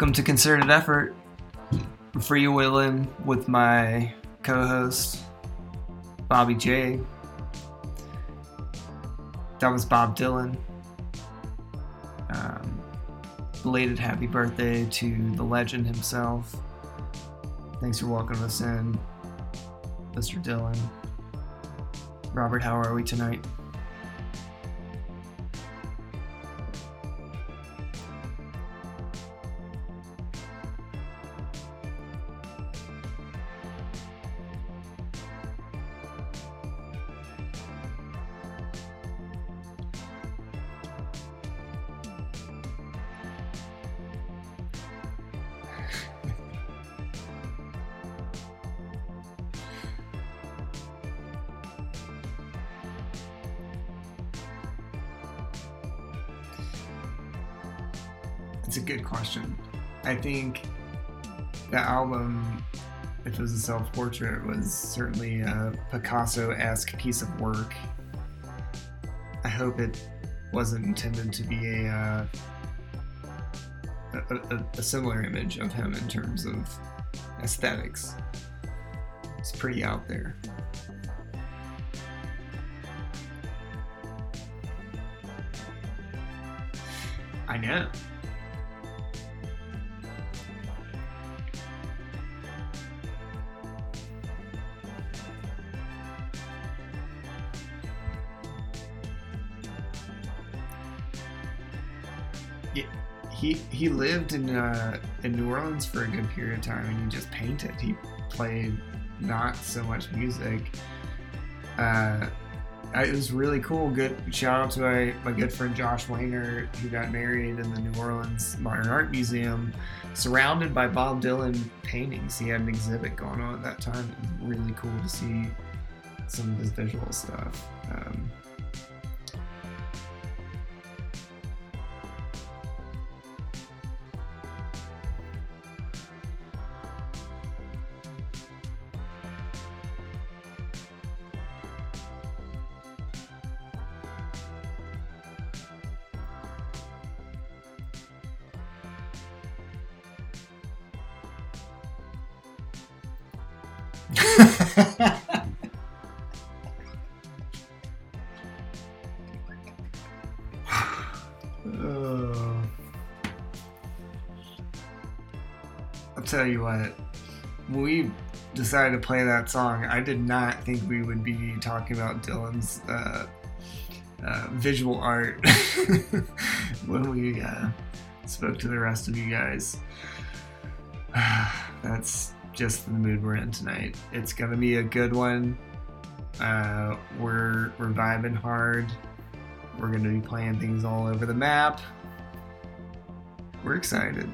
Welcome to Concerted Effort. I'm freewheeling with my co-host Bobby J. That was Bob Dylan. Um, belated happy birthday to the legend himself. Thanks for welcoming us in, Mr. Dylan. Robert, how are we tonight? It's a good question. I think the album, if it was a self portrait, was certainly a Picasso esque piece of work. I hope it wasn't intended to be a, uh, a, a, a similar image of him in terms of aesthetics. It's pretty out there. I know. Lived in uh, in New Orleans for a good period of time, and he just painted. He played not so much music. Uh, it was really cool. Good shout out to my, my good friend Josh Wayner, who got married in the New Orleans Modern Art Museum, surrounded by Bob Dylan paintings. He had an exhibit going on at that time. It was really cool to see some of his visual stuff. Um, decided to play that song, I did not think we would be talking about Dylan's uh, uh, visual art when we uh, spoke to the rest of you guys. That's just the mood we're in tonight. It's gonna be a good one. Uh, we're we're vibing hard. We're to be playing things all over the map. We're excited.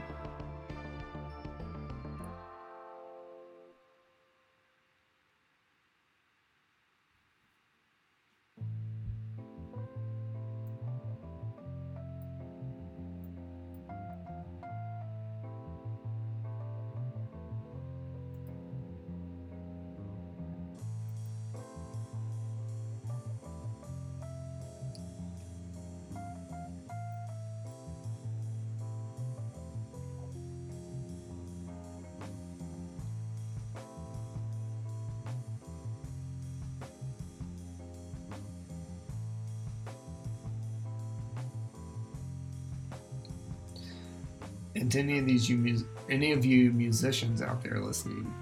And to any of these you any of you musicians out there listening,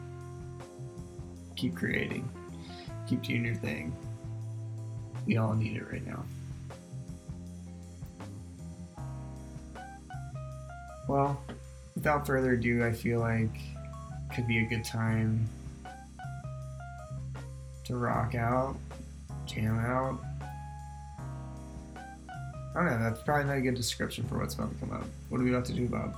keep creating, keep doing your thing. We all need it right now. Well, without further ado, I feel like could be a good time to rock out, jam out. I don't know, that's probably not a good description for what's about to come up. What are we about to do, Bob?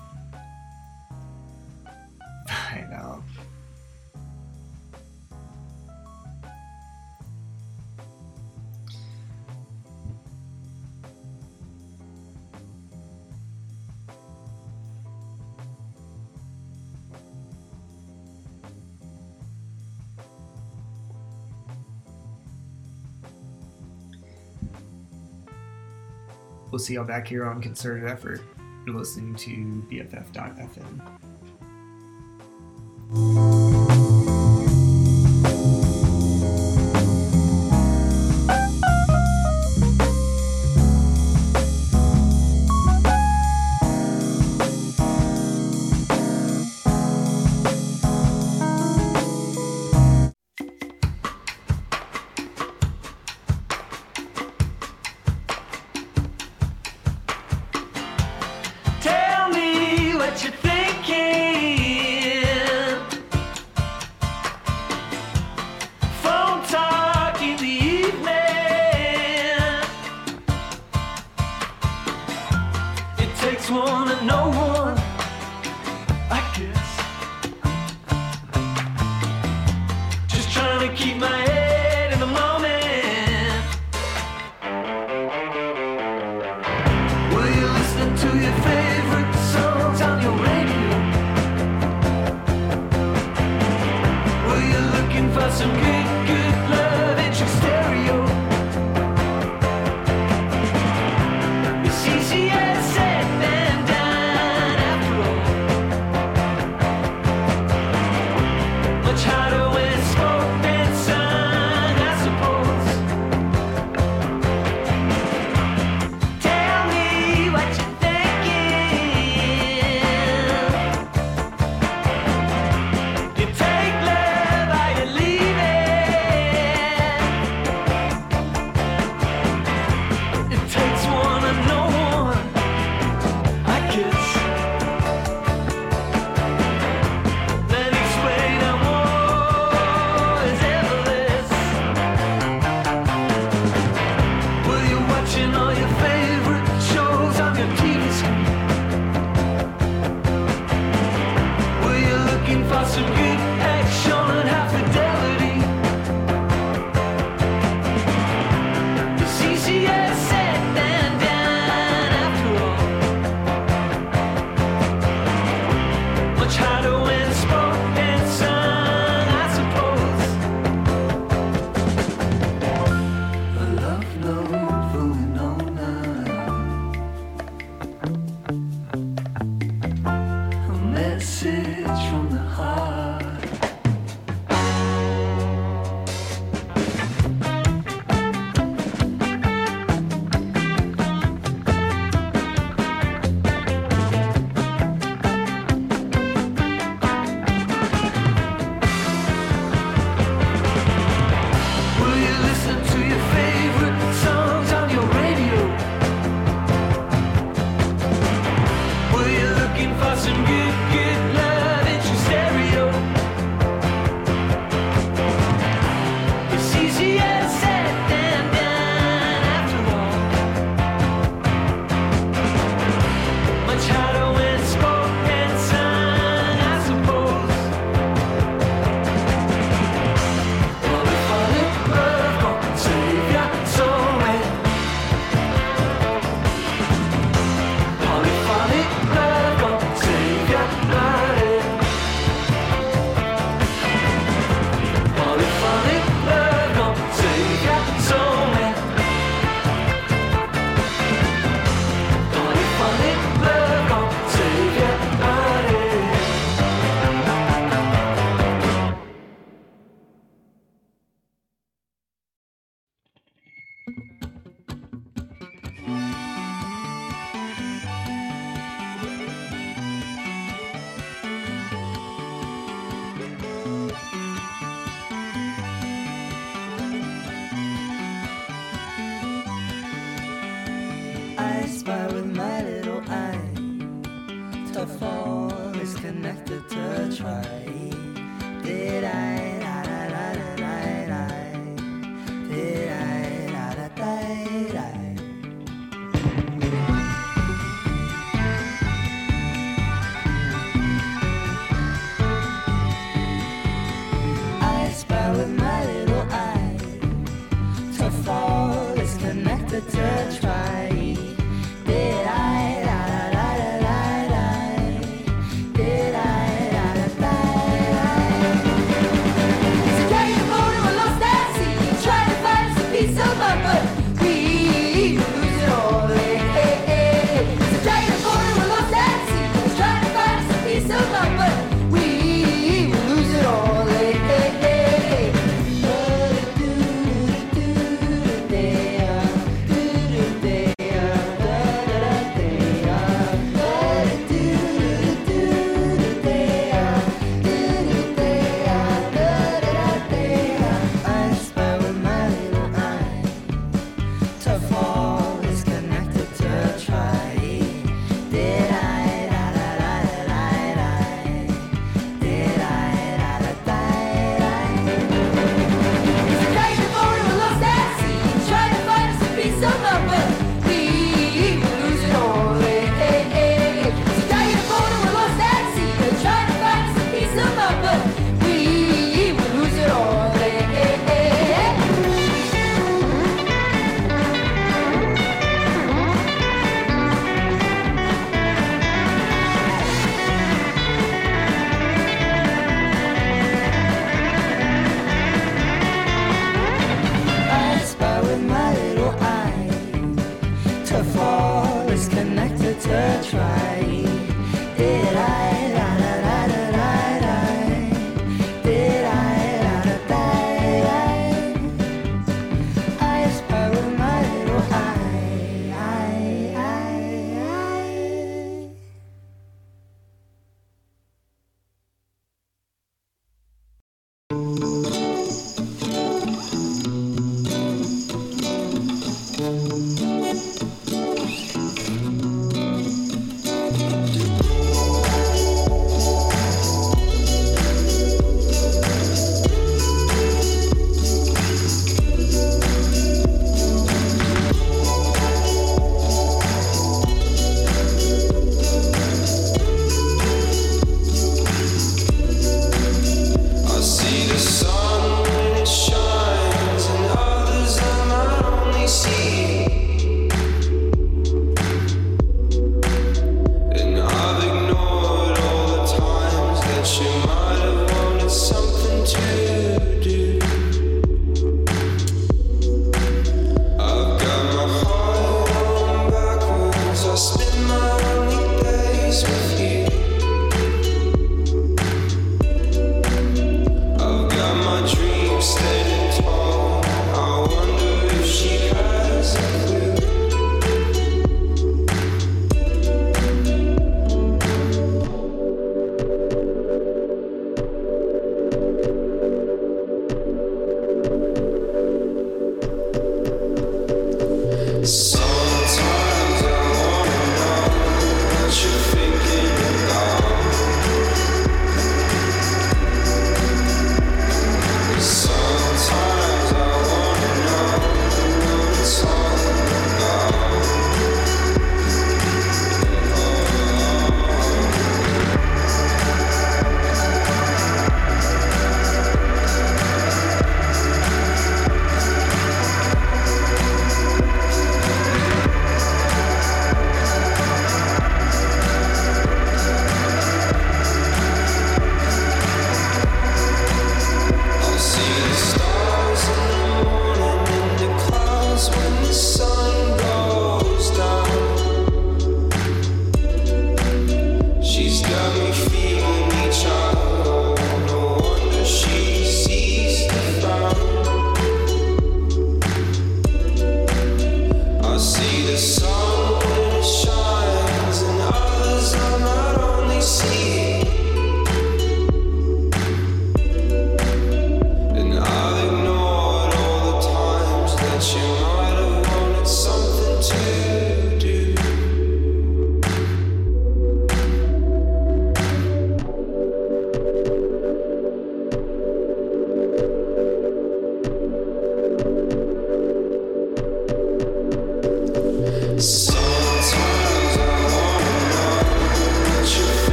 We'll see y'all back here on Concerted Effort. You're listening to BFF.fm.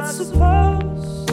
not supposed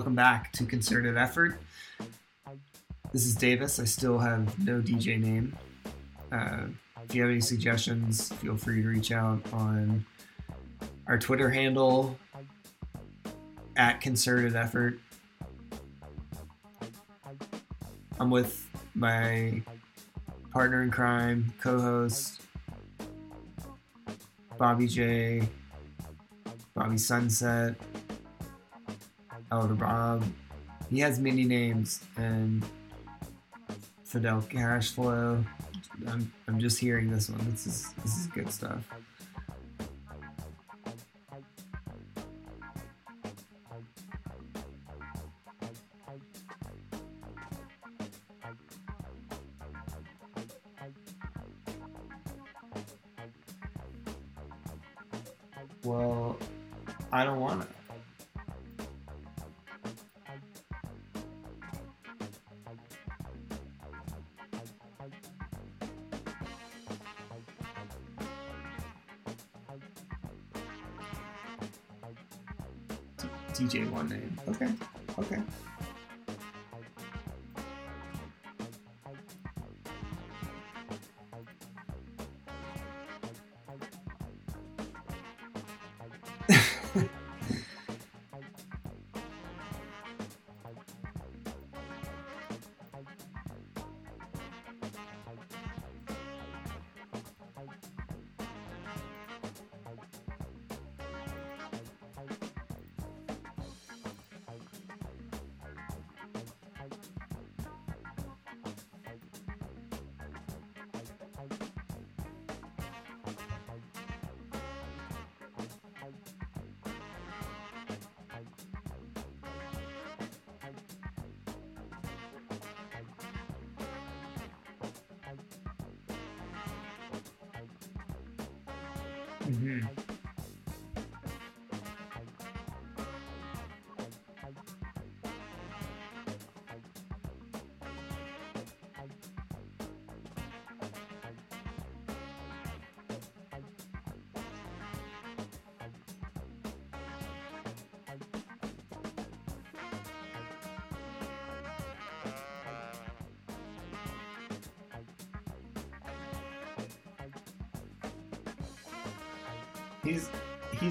welcome back to Concerted Effort. This is Davis. I still have no DJ name. Uh, if you have any suggestions, feel free to reach out on our Twitter handle at Concerted Effort. I'm with my partner in crime, co-host Bobby J, Bobby Sunset, Oh, Elder Bob. Um, he has many names and Fidel Cashflow. I'm, I'm just hearing this one. This is this is good stuff.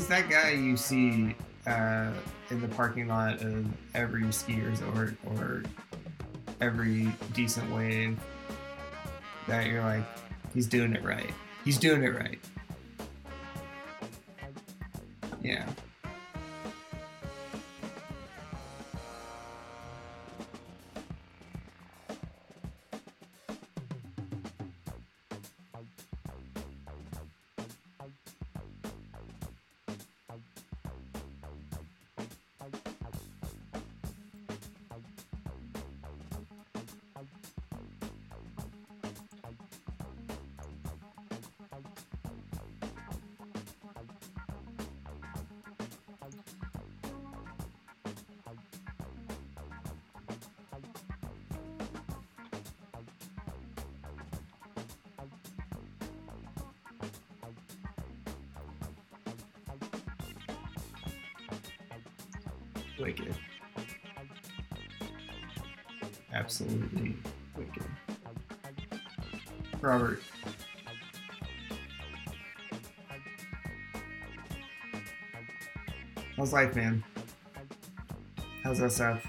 That guy you see uh, in the parking lot of every ski resort or every decent wave. That you're like, he's doing it right. He's doing it right. Yeah. Absolutely wicked. Robert. How's life, man? How's SF?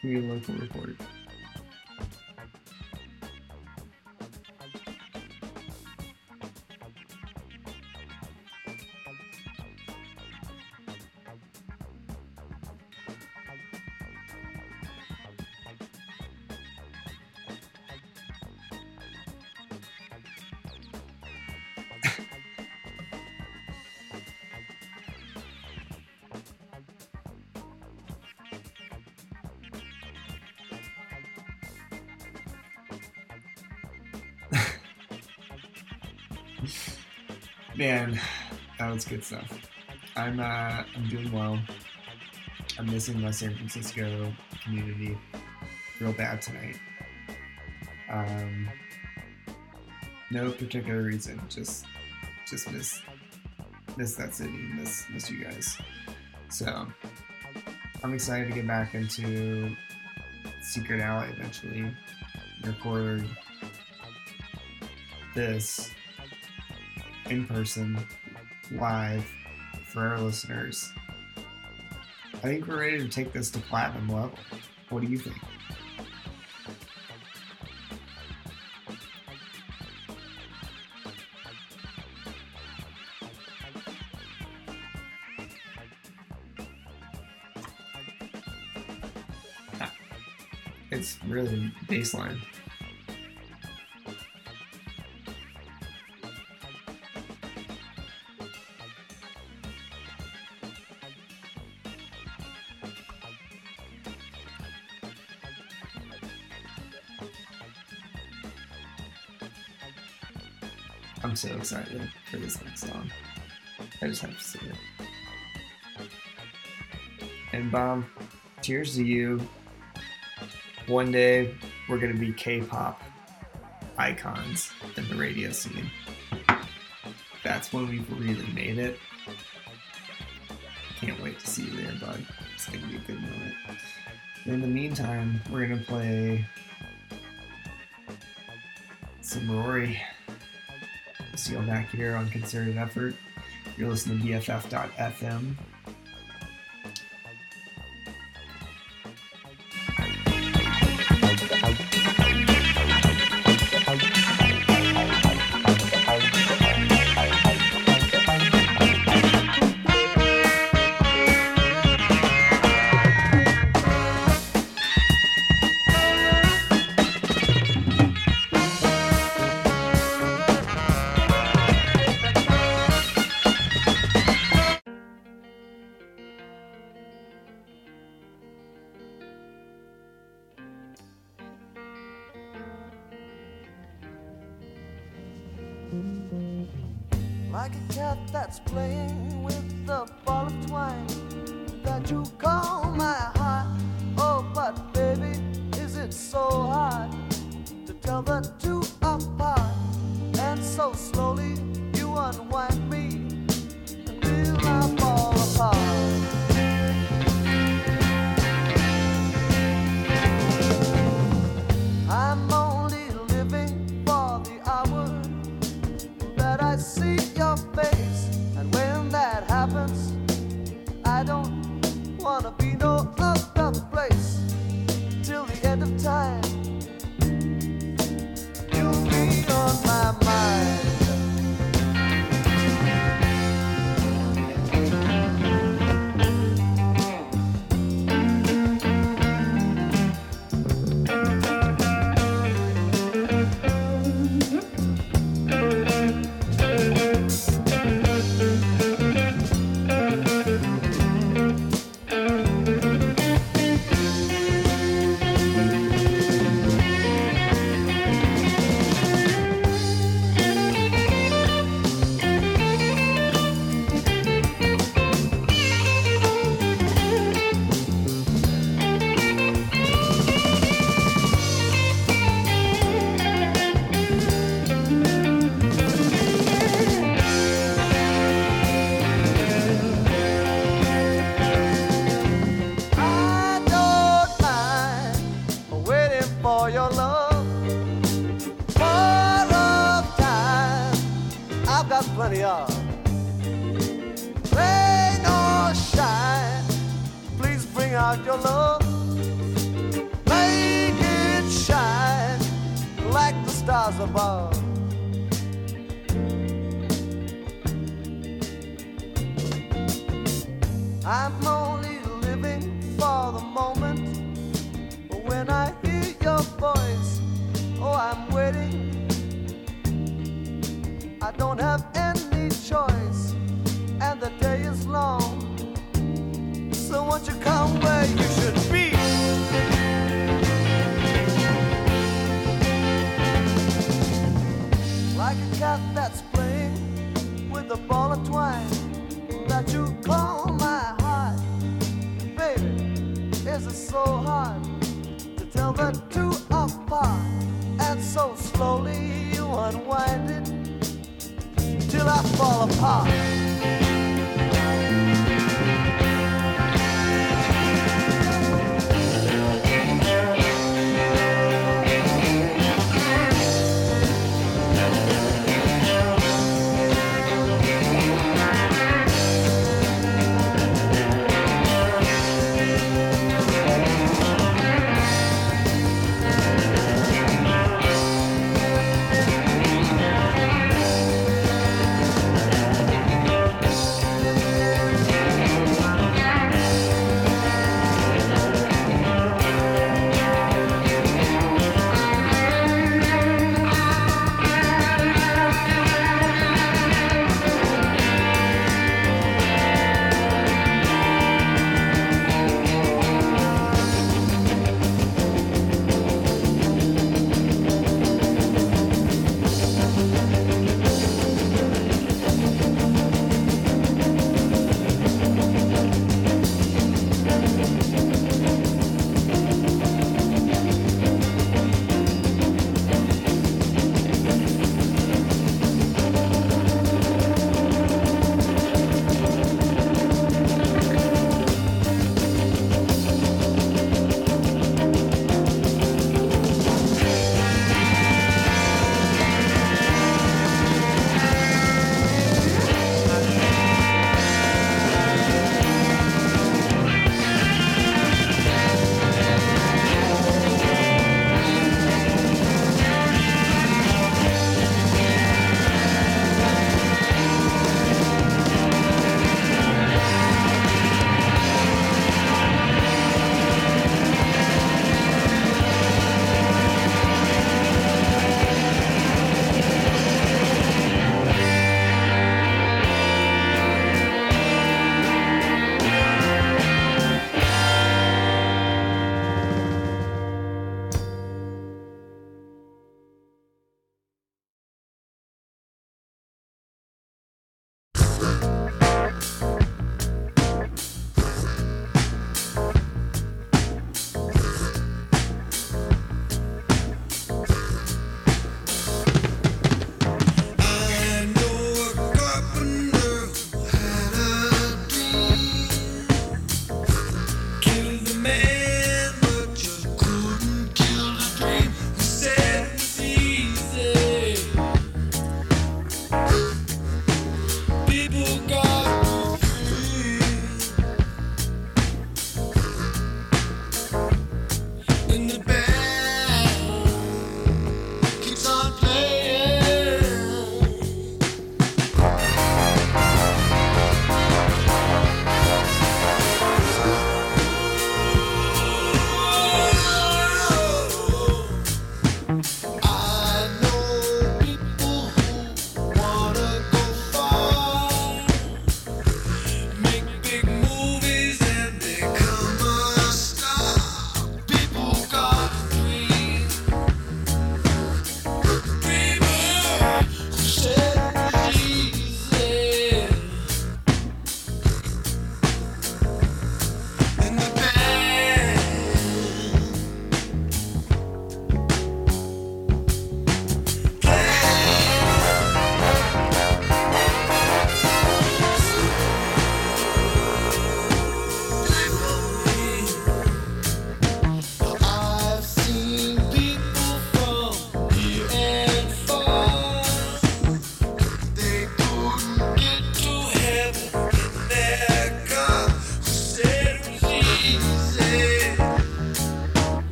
Give me a local report. Man, that was good stuff. I'm uh, I'm doing well. I'm missing my San Francisco community real bad tonight. Um, no particular reason, just just miss miss that city, miss miss you guys. So I'm excited to get back into Secret Alley eventually. Record this in person, live for our listeners. I think we're ready to take this to platinum level. What do you think? Ah, it's really baseline. So excited for this next song. I just have to see it. And um, Bob, cheers to you. One day we're gonna be K-pop icons in the radio scene. That's when we've really made it. Can't wait to see you there, bud. It's gonna be a good moment. In the meantime, we're gonna play some Rory. All back here on Concerted Effort. You're listening to BFF.FM.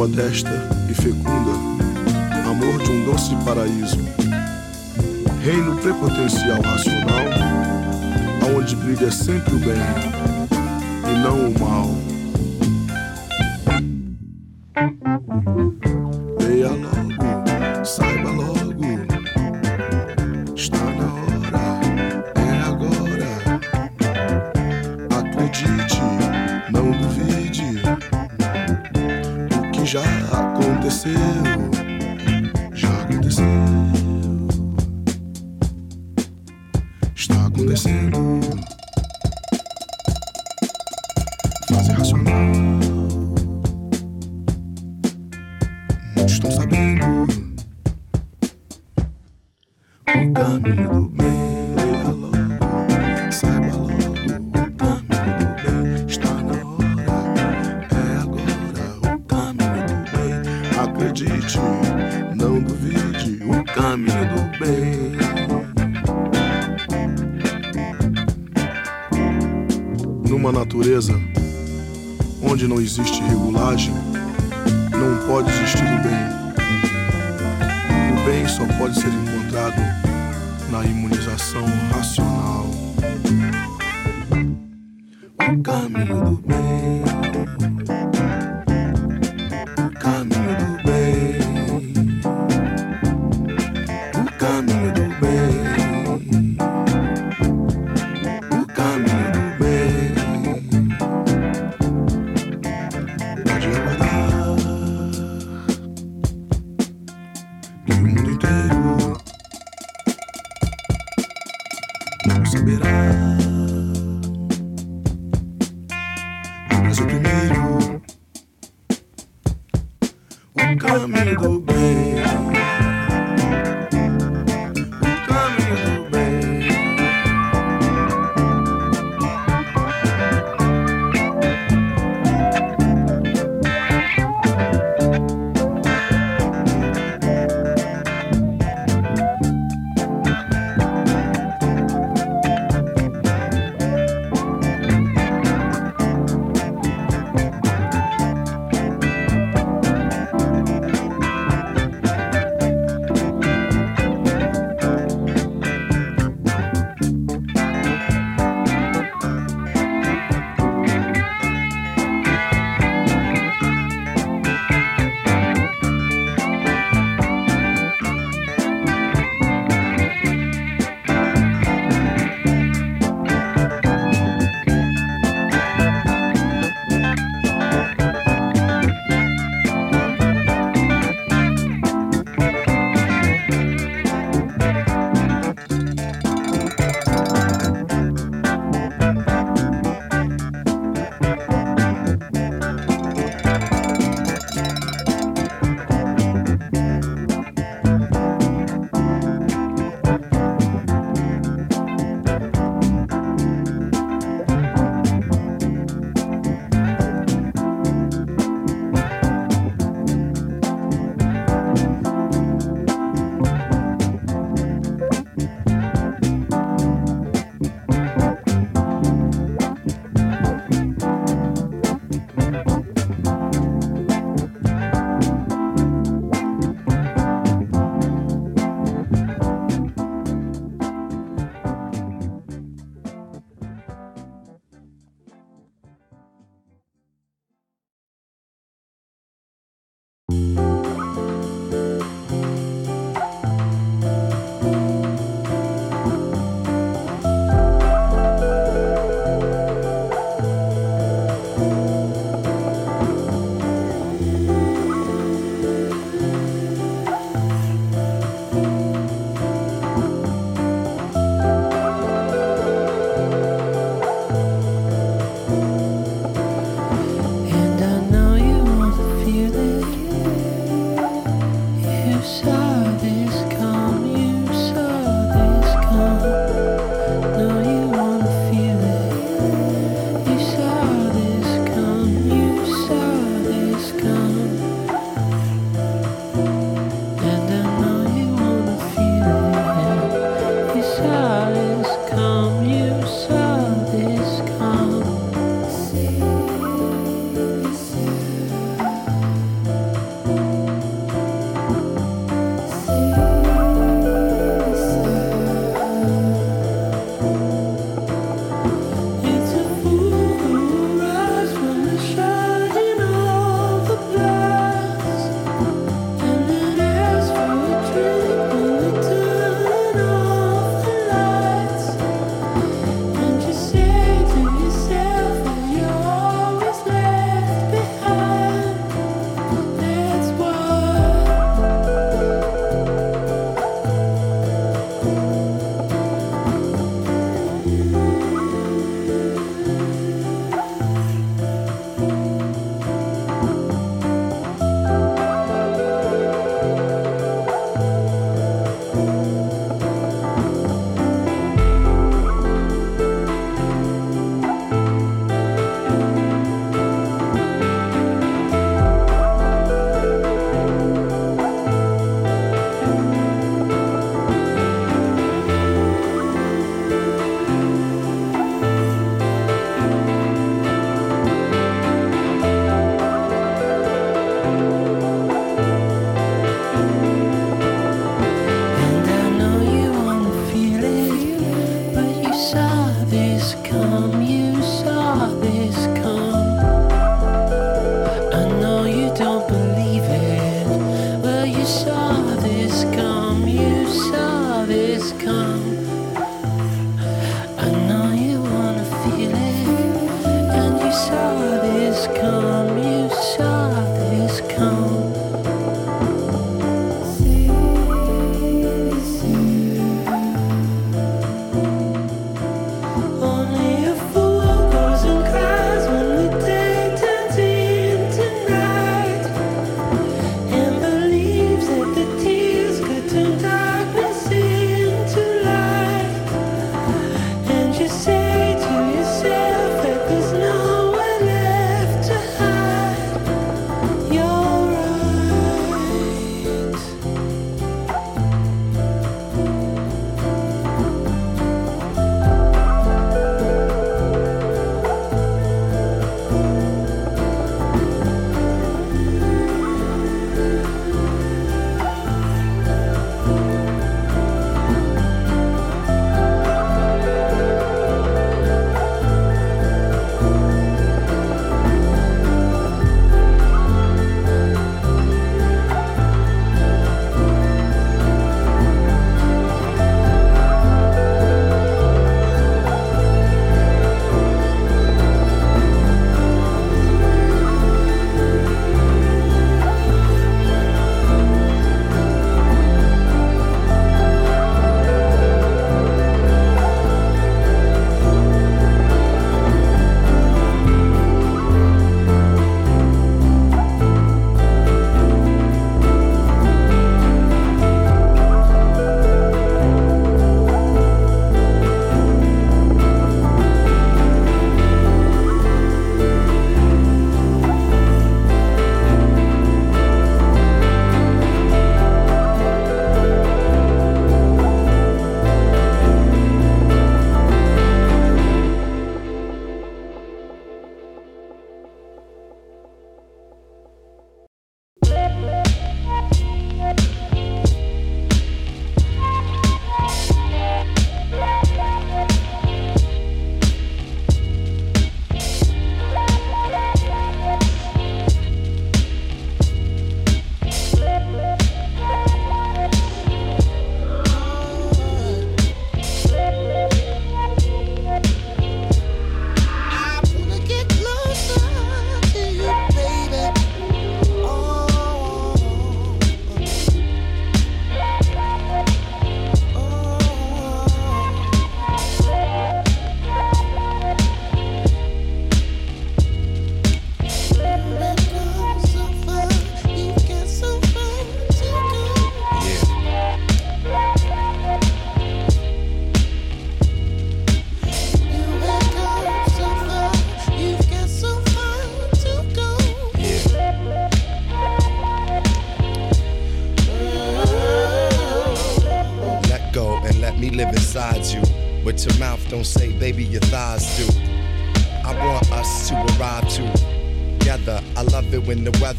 modesta e fecunda, amor de um doce paraíso, reino prepotencial racional, aonde brilha sempre o bem e não o mal.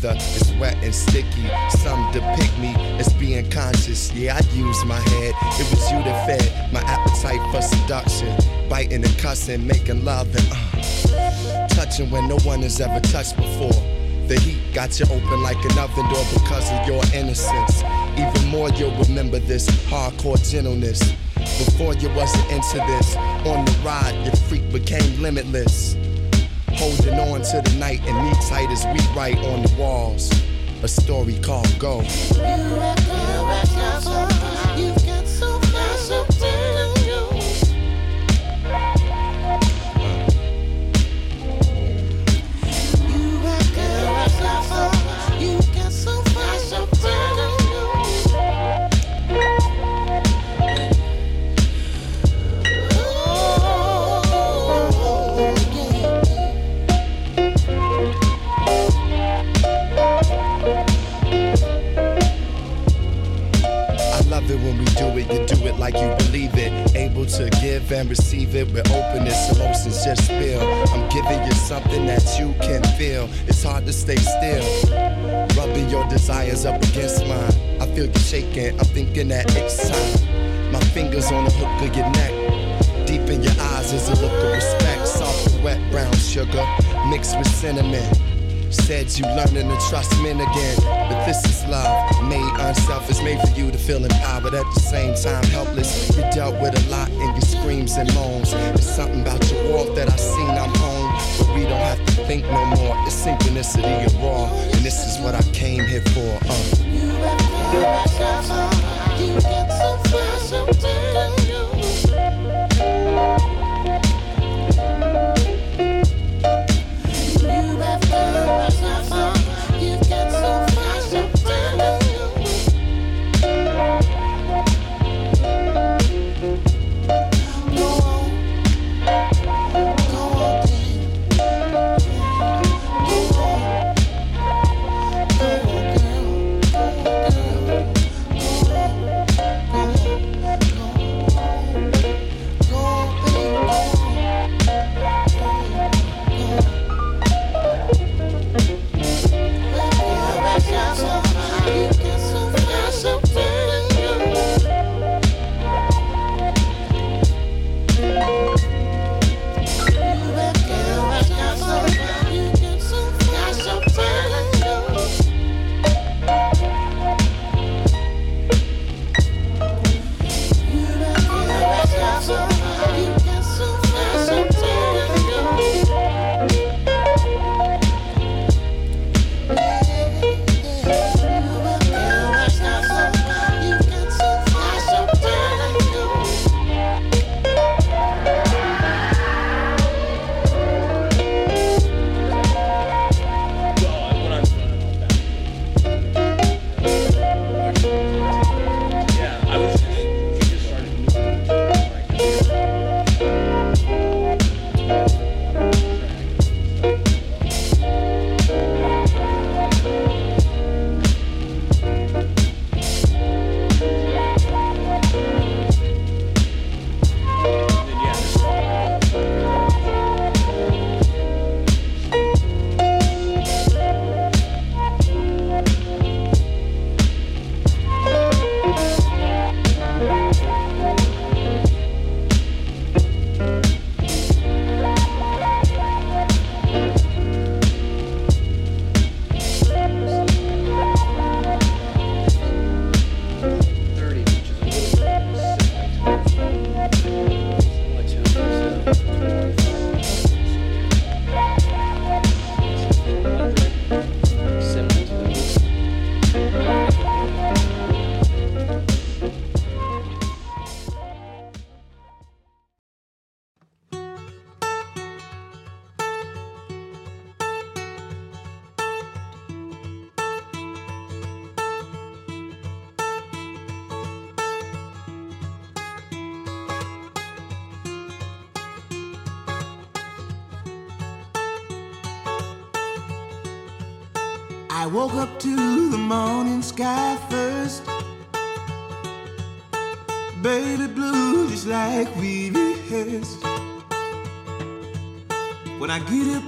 Weather is wet and sticky. Some depict me as being conscious. Yeah, I use my head. It was you that fed my appetite for seduction. Biting and cussing, making love and uh, touching when no one has ever touched before. The heat got you open like an oven door because of your innocence. Even more, you'll remember this hardcore gentleness. Before you wasn't into this, on the ride, your freak became limitless. Holding on to the night and me tight as we write on the walls. A story called Go. Sugar mixed with cinnamon. Said you learning to trust men again, but this is love, made unselfish, made for you to feel empowered at the same time helpless. You dealt with a lot in your screams and moans. There's something about your walk that I seen I'm home, but we don't have to think no more. It's synchronicity and raw, and this is what I came here for. Uh. Yeah,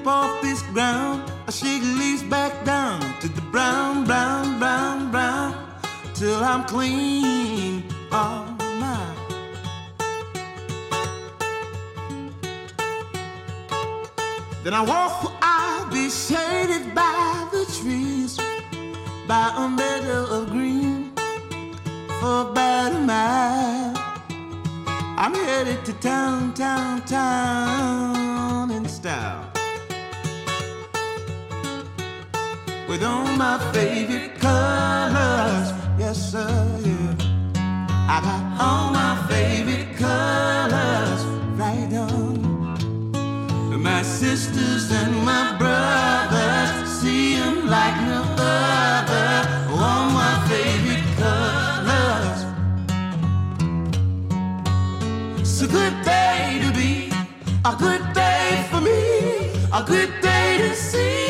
off this ground, I shake leaves back down to the brown, brown, brown, brown, till I'm clean. Oh my. Then I walk I'll be shaded by the trees, by a meadow of green, for about a mile. I'm headed to town, town, town in style. With all my favorite colors, yes sir, yeah. I got all my favorite colors right on. My sisters and my brothers see 'em like no other. All my favorite colors. It's a good day to be, a good day for me, a good day to see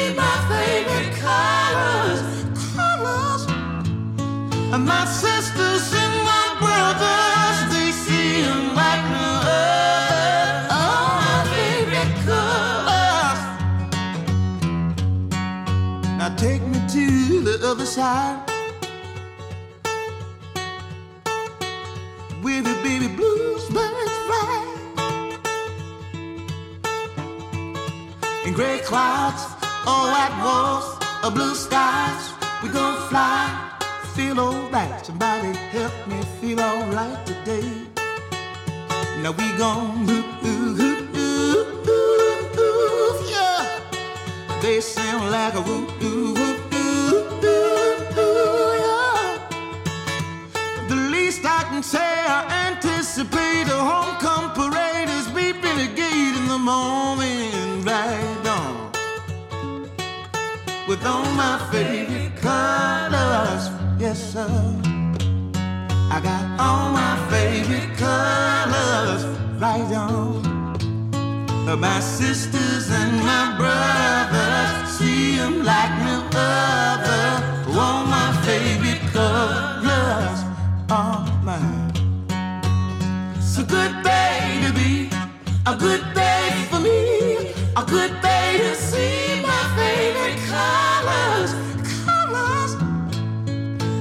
And my sisters and my brothers, they like. Oh, my. Now take me to the other side. Baby fly. In gray clouds, all white walls, a blue skies, we gon' fly feel alright. Somebody help me feel alright today. Now we gon' ooh, ooh, ooh, ooh, ooh, ooh, yeah. They sound like a woo, ooh, ooh, ooh, ooh, ooh, yeah. The least I can say, I anticipate a homecoming parade is beeping the gate in the morning, right on. With all my favorite colors, yes sir. I got all my favorite colors, right on. Uh, My sisters and my brothers see 'em like no other. All my favorite colors are mine. It's a good day to be, a good day for me, a good day to see my favorite colors.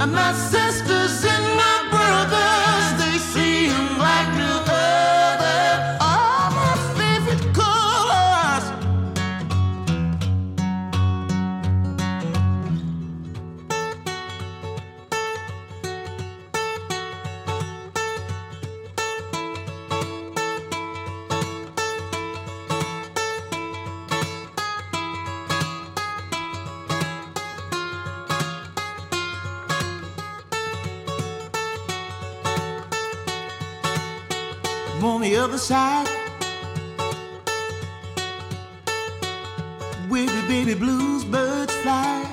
And my sisters and my brothers, other side. Where the baby blues birds fly.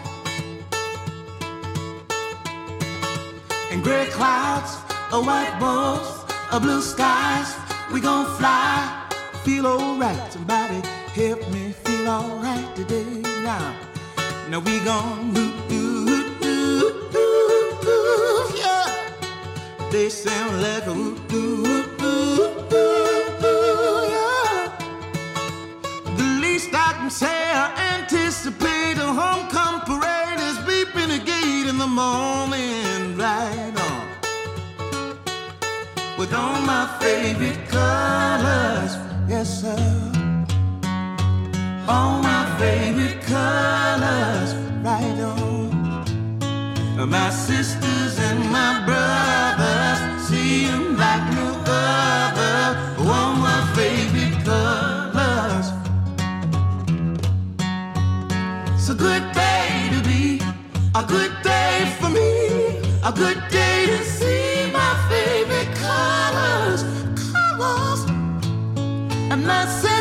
And gray clouds, a white walls, a blue skies. We gon' fly, feel alright. Somebody help me feel alright today. Now, now we gon' ooh, ooh, ooh, ooh, yeah. They sound like a ooh, ooh, say, I anticipate a homecoming parade is beeping the gate in the morning, right on. Uh. With all my favorite colors, yes sir. All my favorite colors, right on. My sisters and my brothers see 'em like no It's a good day to be, a good day for me, a good day to see my favorite colors, colors. And my sisters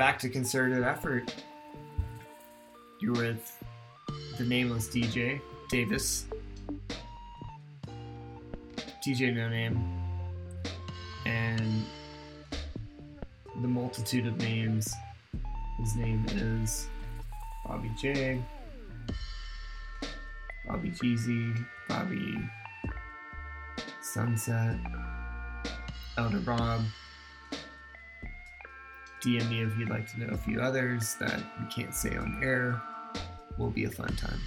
back to Concerted Effort. You're with the nameless DJ, Davis. DJ No Name. And the multitude of names. His name is Bobby J, Bobby Jeezy, Bobby Sunset, Elder Rob. DM me if you'd like to know a few others that we can't say on air. Will be a fun time.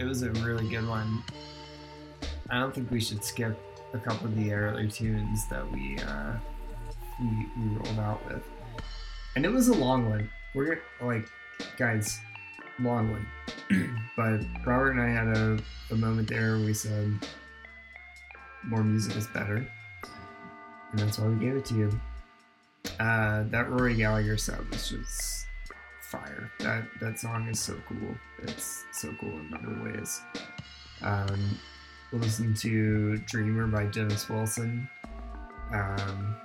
It was a really good one. I don't think we should skip a couple of the earlier tunes that we uh, we, we rolled out with, and it was a long one. We're like guys, long one. but Robert and I had a, a moment there where we said more music is better, and that's why we gave it to you. Uh, that Rory Gallagher sub was just fire. That that song is so cool. It's so cool in other ways. Um, listen to Dreamer by Dennis Wilson. Um,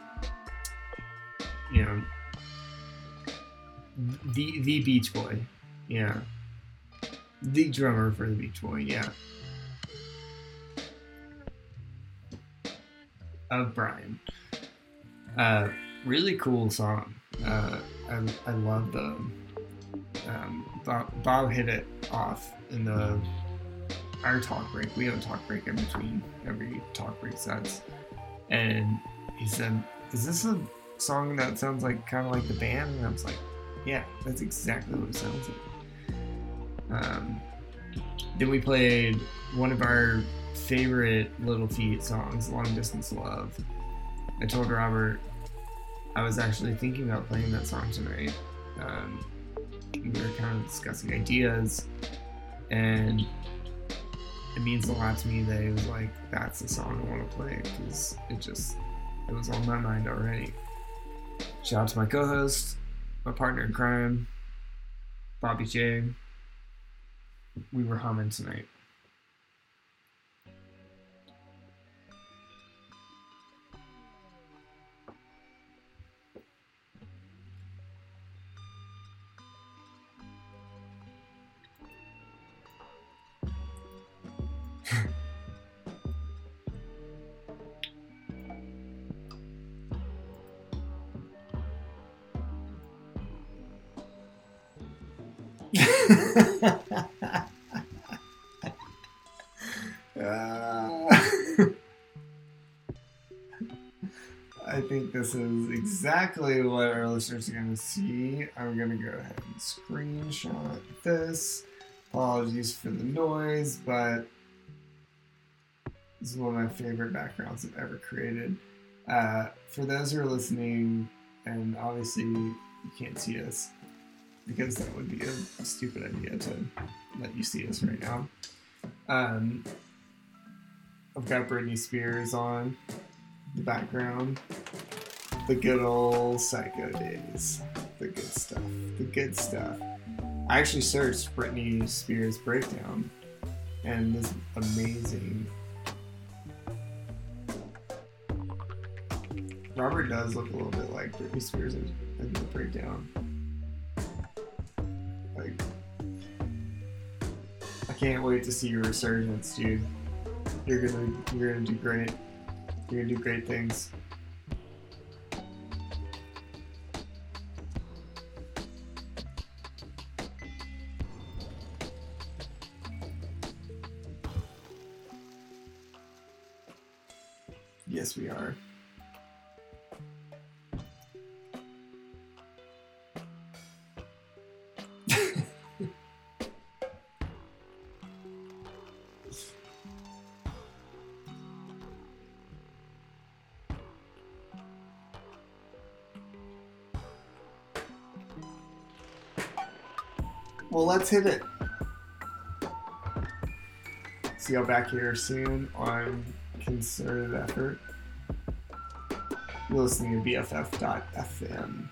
you know, the the Beach Boy, yeah, the drummer for the Beach Boy, yeah. Of Brian. Uh, really cool song. Uh, I, I love the um, Bob, Bob hit it off in the our talk break. We have a talk break in between every talk break sets, and he said, "Is this a song that sounds like kind of like the band?" And I was like, "Yeah, that's exactly what it sounds like." Um, then we played one of our favorite Little Feat songs, "Long Distance Love." I told Robert I was actually thinking about playing that song tonight. Um, we were kind of discussing ideas, and it means a lot to me that it was like that's the song I want to play because it just it was on my mind already. Shout out to my co-host, my partner in crime, Bobby J. We were humming tonight. Ah. I think this is exactly what our listeners are going to see. I'm going to go ahead and screenshot this. Apologies for the noise, but this is one of my favorite backgrounds I've ever created. Uh, for those who are listening, and obviously you can't see us because that would be a stupid idea to let you see us right now. Um, I've got Britney Spears on the background. The good old psycho days. The good stuff. The good stuff. I actually searched Britney Spears breakdown and this amazing. Robert does look a little bit like Britney Spears in, in the breakdown. Can't wait to see your resurgence, dude. You're gonna, you're gonna do great. You're gonna do great things. let's hit it. See y'all back here soon on Concerted Effort. You're listening to BFF.fm.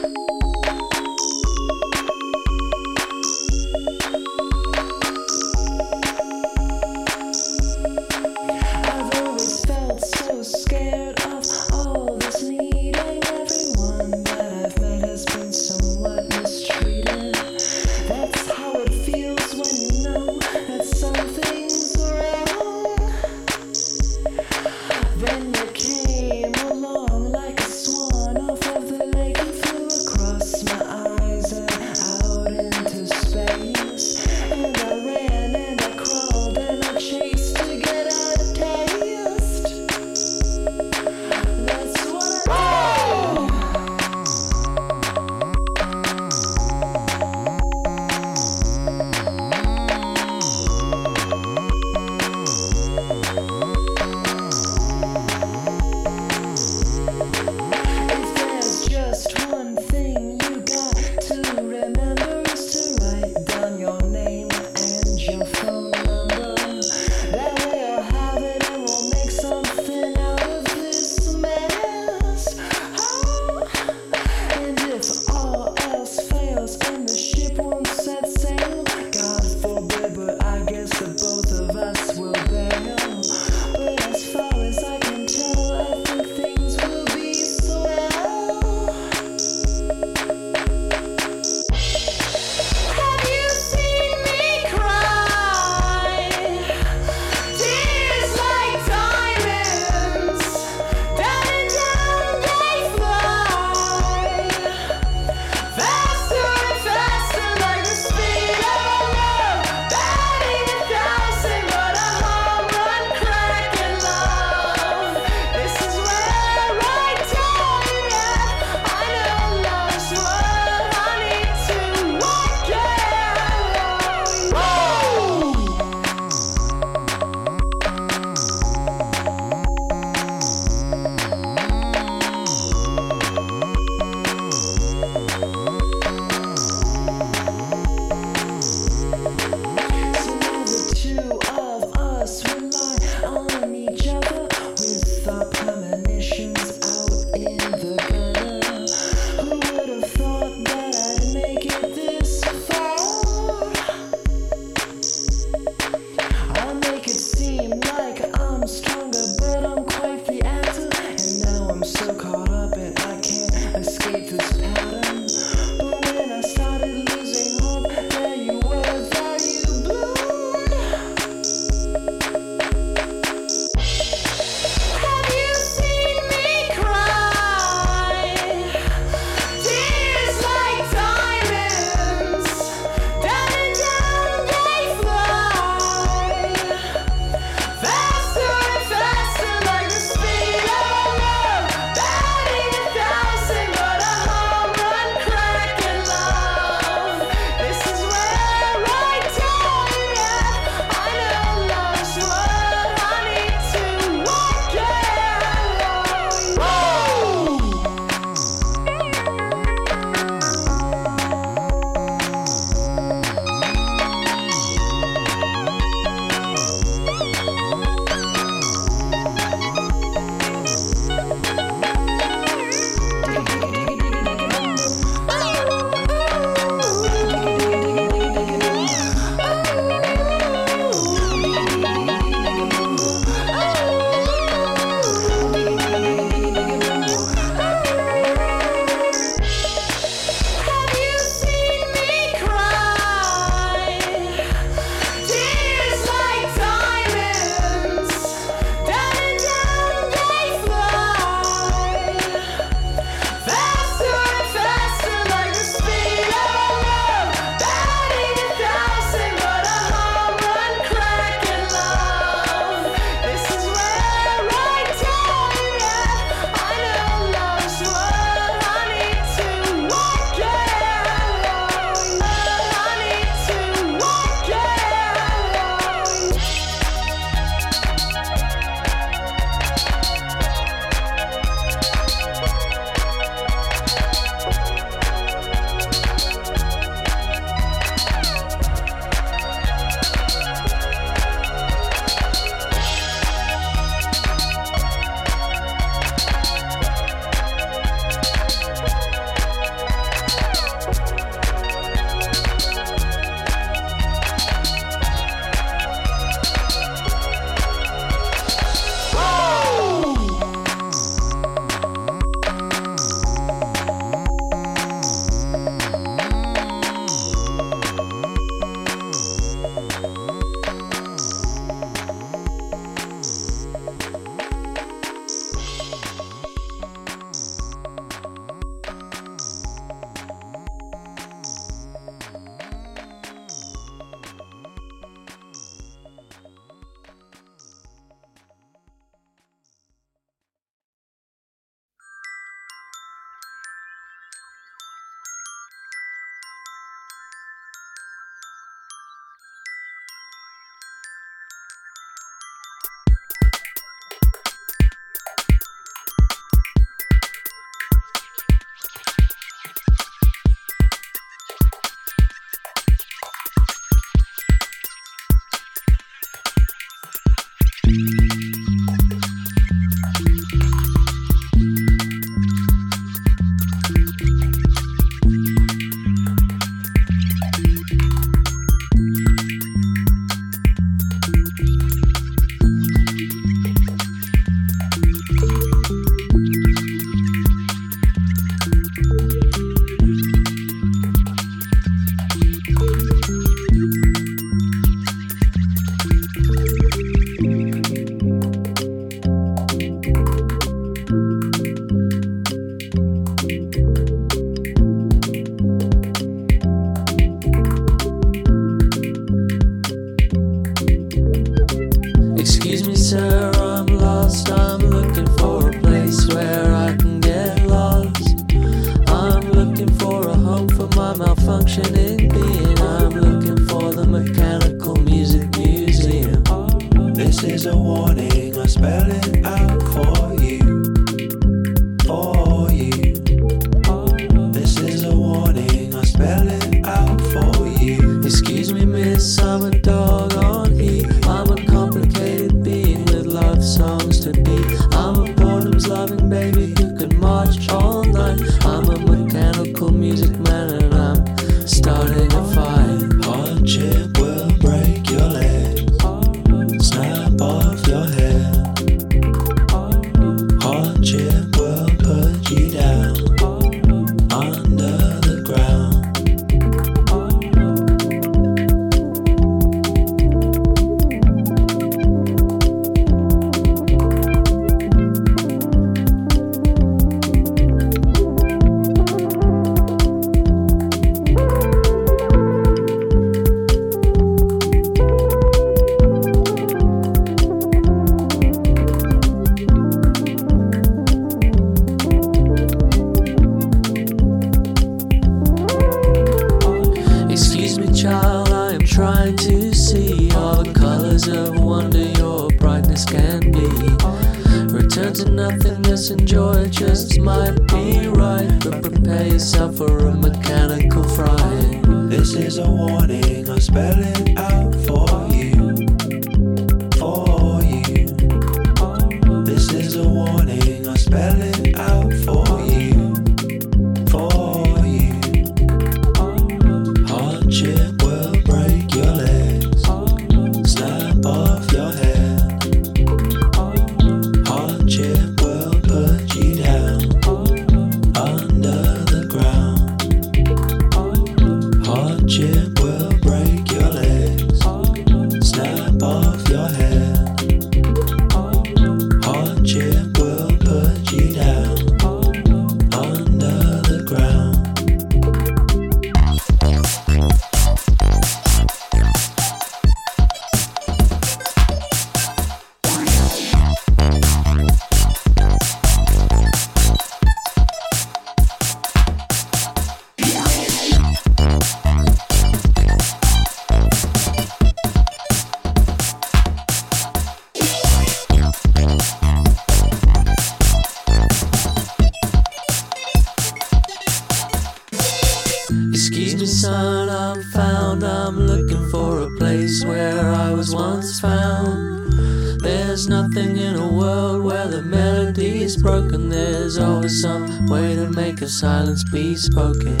silence be spoken.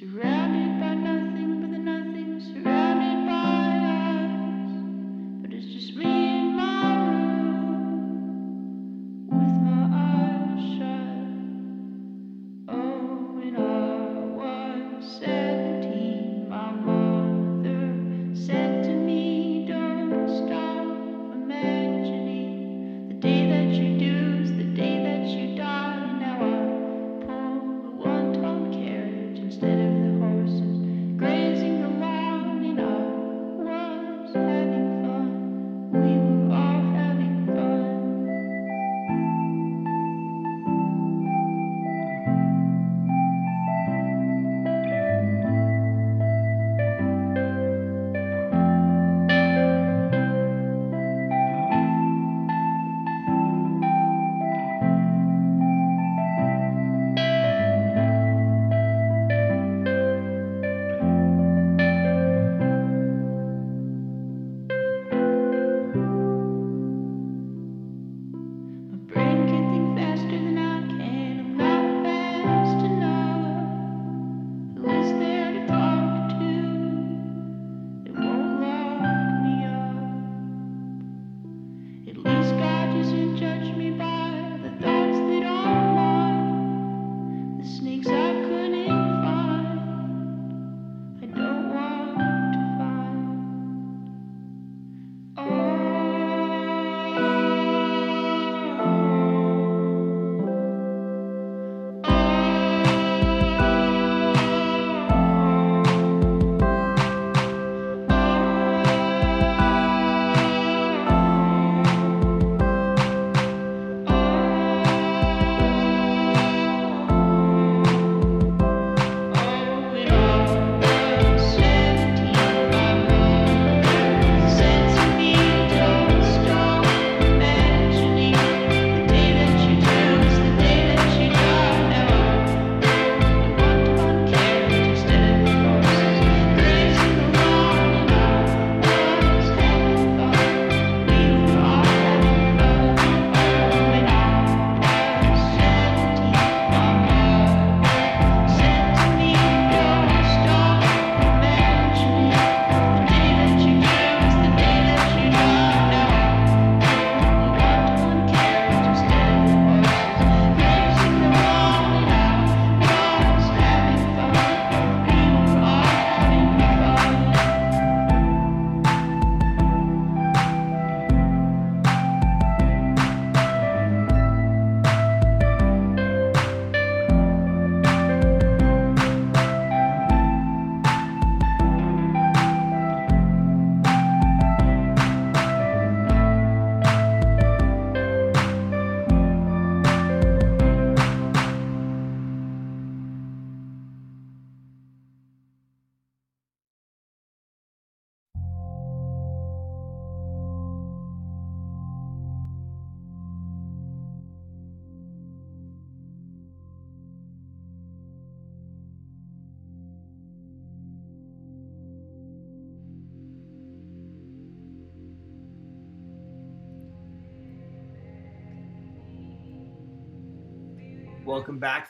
Surrounded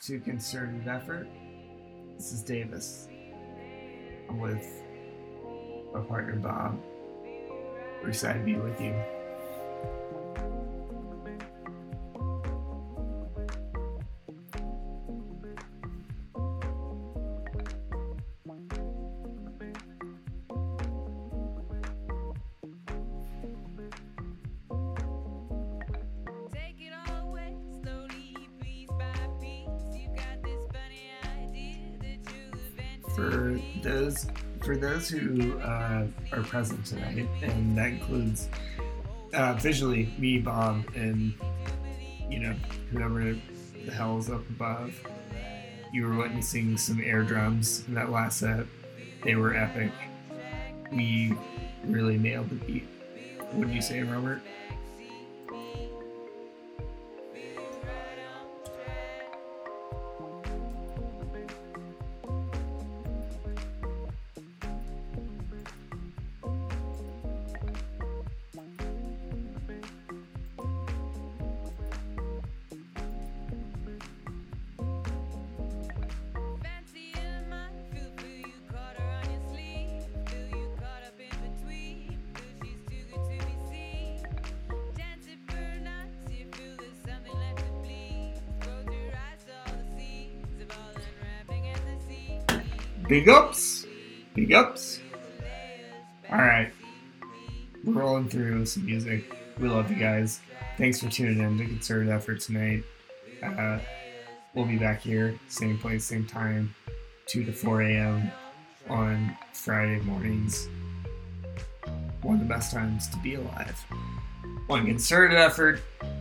to Concerted Effort. This is Davis. I'm with my partner Bob. We're excited to be with you. Those who uh, are present tonight, and that includes uh, visually me, Bob, and you know whoever the hell is up above. You were witnessing some air drums in that last set. They were epic. We really nailed the beat. Wouldn't you say, Robert? Big ups! Big ups! Alright. We're rolling through some music. We love you guys. Thanks for tuning in to Concerted Effort tonight. Uh, we'll be back here, same place, same time, 2 to 4 a.m. on Friday mornings. One of the best times to be alive. One concerted effort.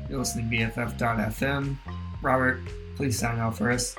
You're listening to BFF.fm. Robert, please sign out for us.